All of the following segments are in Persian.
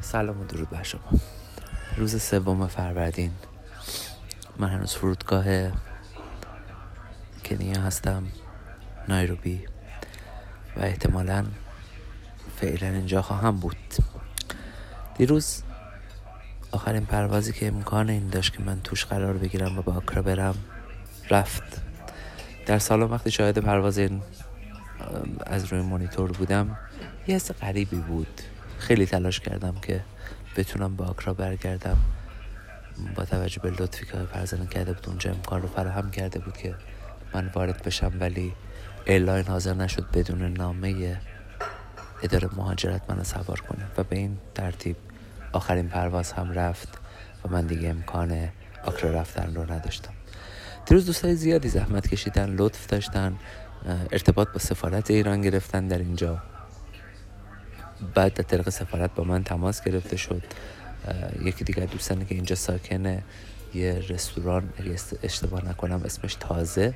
سلام و درود بر شما. روز سوم فروردین. من هنوز فرودگاه کنیا هستم نایروبی و احتمالا فعلا اینجا خواهم بود. دیروز آخرین پروازی که امکان این داشت که من توش قرار بگیرم و با آکرا برم رفت. در سالن وقتی شاهد پرواز از روی مانیتور بودم یه حس غریبی بود. خیلی تلاش کردم که بتونم با آکرا برگردم. با توجه به لطفی که فرزانه کرده بود اونجا امکان رو فراهم کرده بود که من وارد بشم ولی ایرلاین حاضر نشد بدون نامه اداره مهاجرت منو سوار کنه. و به این ترتیب آخرین پرواز هم رفت و من دیگه امکان آکرا رفتن رو نداشتم. دیروز دوستای زیادی زحمت کشیدن لطف داشتن ارتباط با سفارت ایران گرفتن. در اینجا بعد در طریق سفارت با من تماس گرفته شد. یکی دیگر دوستانی که اینجا ساکنه یه رستوران اگه اشتباه نکنم اسمش تازه.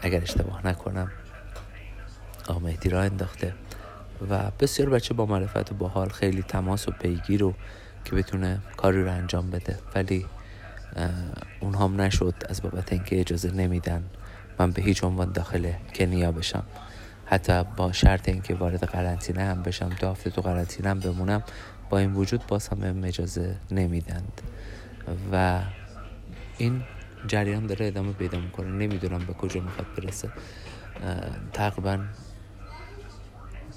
اگر اشتباه نکنم آقا مهدی را انداخته. و بسیار بچه با معرفت و با حال خیلی تماس و پیگیر رو که بتونه کاری رو انجام بده. ولی اون هم نشد از بابت اینکه اجازه نمیدن من به هیچ عنوان داخل کنیا بشم. حتی با شرط اینکه وارد قرنطینه هم بشم دو هفته تو قرنطینه هم بمونم با این وجود باز هم بهم اجازه نمیدند. و این جریان داره ادامه پیدا می‌کنه. نمی‌دونم به کجا می‌خواد برسه. تقریبا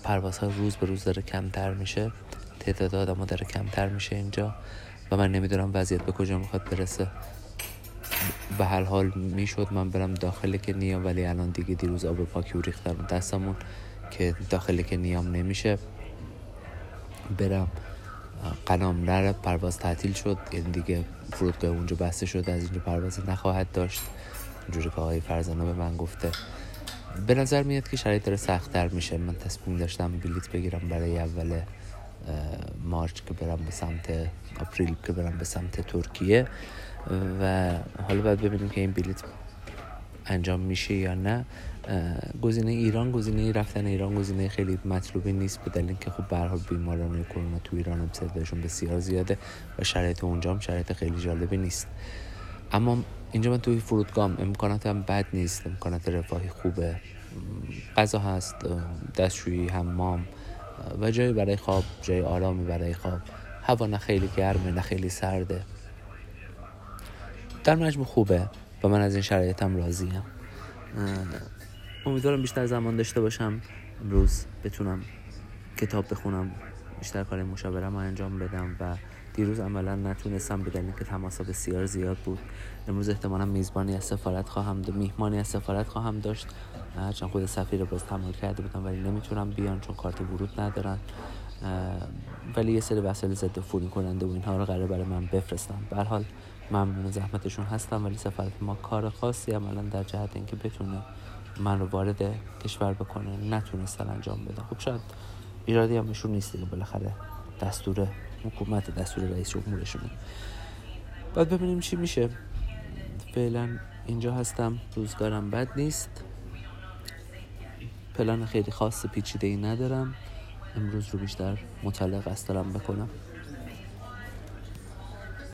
پروازها روز به روز داره کمتر میشه. تعداد آدم داره کمتر میشه اینجا. و من نمی‌دونم وضعیت به کجا می‌خواد برسه. به هر حال می‌شد من برم داخل که نیام ولی الان دیگه دیروز آب پاکی و ریختم دستمون که داخل که نیام نمیشه. برم قنام نره پرواز تعطیل شد. یعنی دیگه فرودگاه اونجا بسته شد از اینجا پرواز نخواهد داشت. اینجوری که آقای فرزانه به من گفته. به نظر میاد که شرایط داره سختتر میشه. من تصمیم داشتم بلیت بگیرم برای اول مارچ که برم به سمت آپریل که برم به سمت ترکیه. و حالا باید ببینیم که این بلیت انجام میشه یا نه. گزینه ایران گزینه رفتن ایران گزینه خیلی مطلوبی نیست به دلیل اینکه خب به حال بیماران کرونا تو ایران هم بسیار زیاده و شرایط اونجا هم شرایط خیلی جالبی نیست. اما اینجا من توی فرودگاه امکاناتم بد نیست امکانات رفاهی خوبه. غذا هست دستشویی حمام و جایی برای خواب جای آرامی برای خواب. هوا نه خیلی گرمه نه خیلی سرده. در مجموع خوبه و من از این شرایطم راضیم. امیدوارم بیشتر زمان داشته باشم. امروز بتونم کتاب بخونم بیشتر کار مشاورم رو انجام بدم و دیروز عملا نتونستم به دلیل که تماسا بسیار زیاد بود. امروز احتمالا میزبانی از سفارت خواهم داشت میهمانی از سفارت خواهم داشت. چون خود سفیر باز تمال کرده بودم ولی نمی‌تونم بیان چون کارت ورود ندارن. ولی یه سری وسایل ضد فوری کننده و اینها رو قرار برای من بفرستم به حال ممنون زحمتشون هستم ولی سفارت ما کار خاصی عملا در جهت اینکه بتونه من رو وارد کشور بکنه نتونستن انجام بدن. خب شاید ایرادی هم نیست دیگه بالاخره دستور حکومت دستور رئیس جمهورشونه باید ببینیم چی میشه. فعلا اینجا هستم روزگارم بد نیست. پلان خیلی خاص پیچیده ای ندارم. امروز رو بیشتر مطلق است دارم بکنم.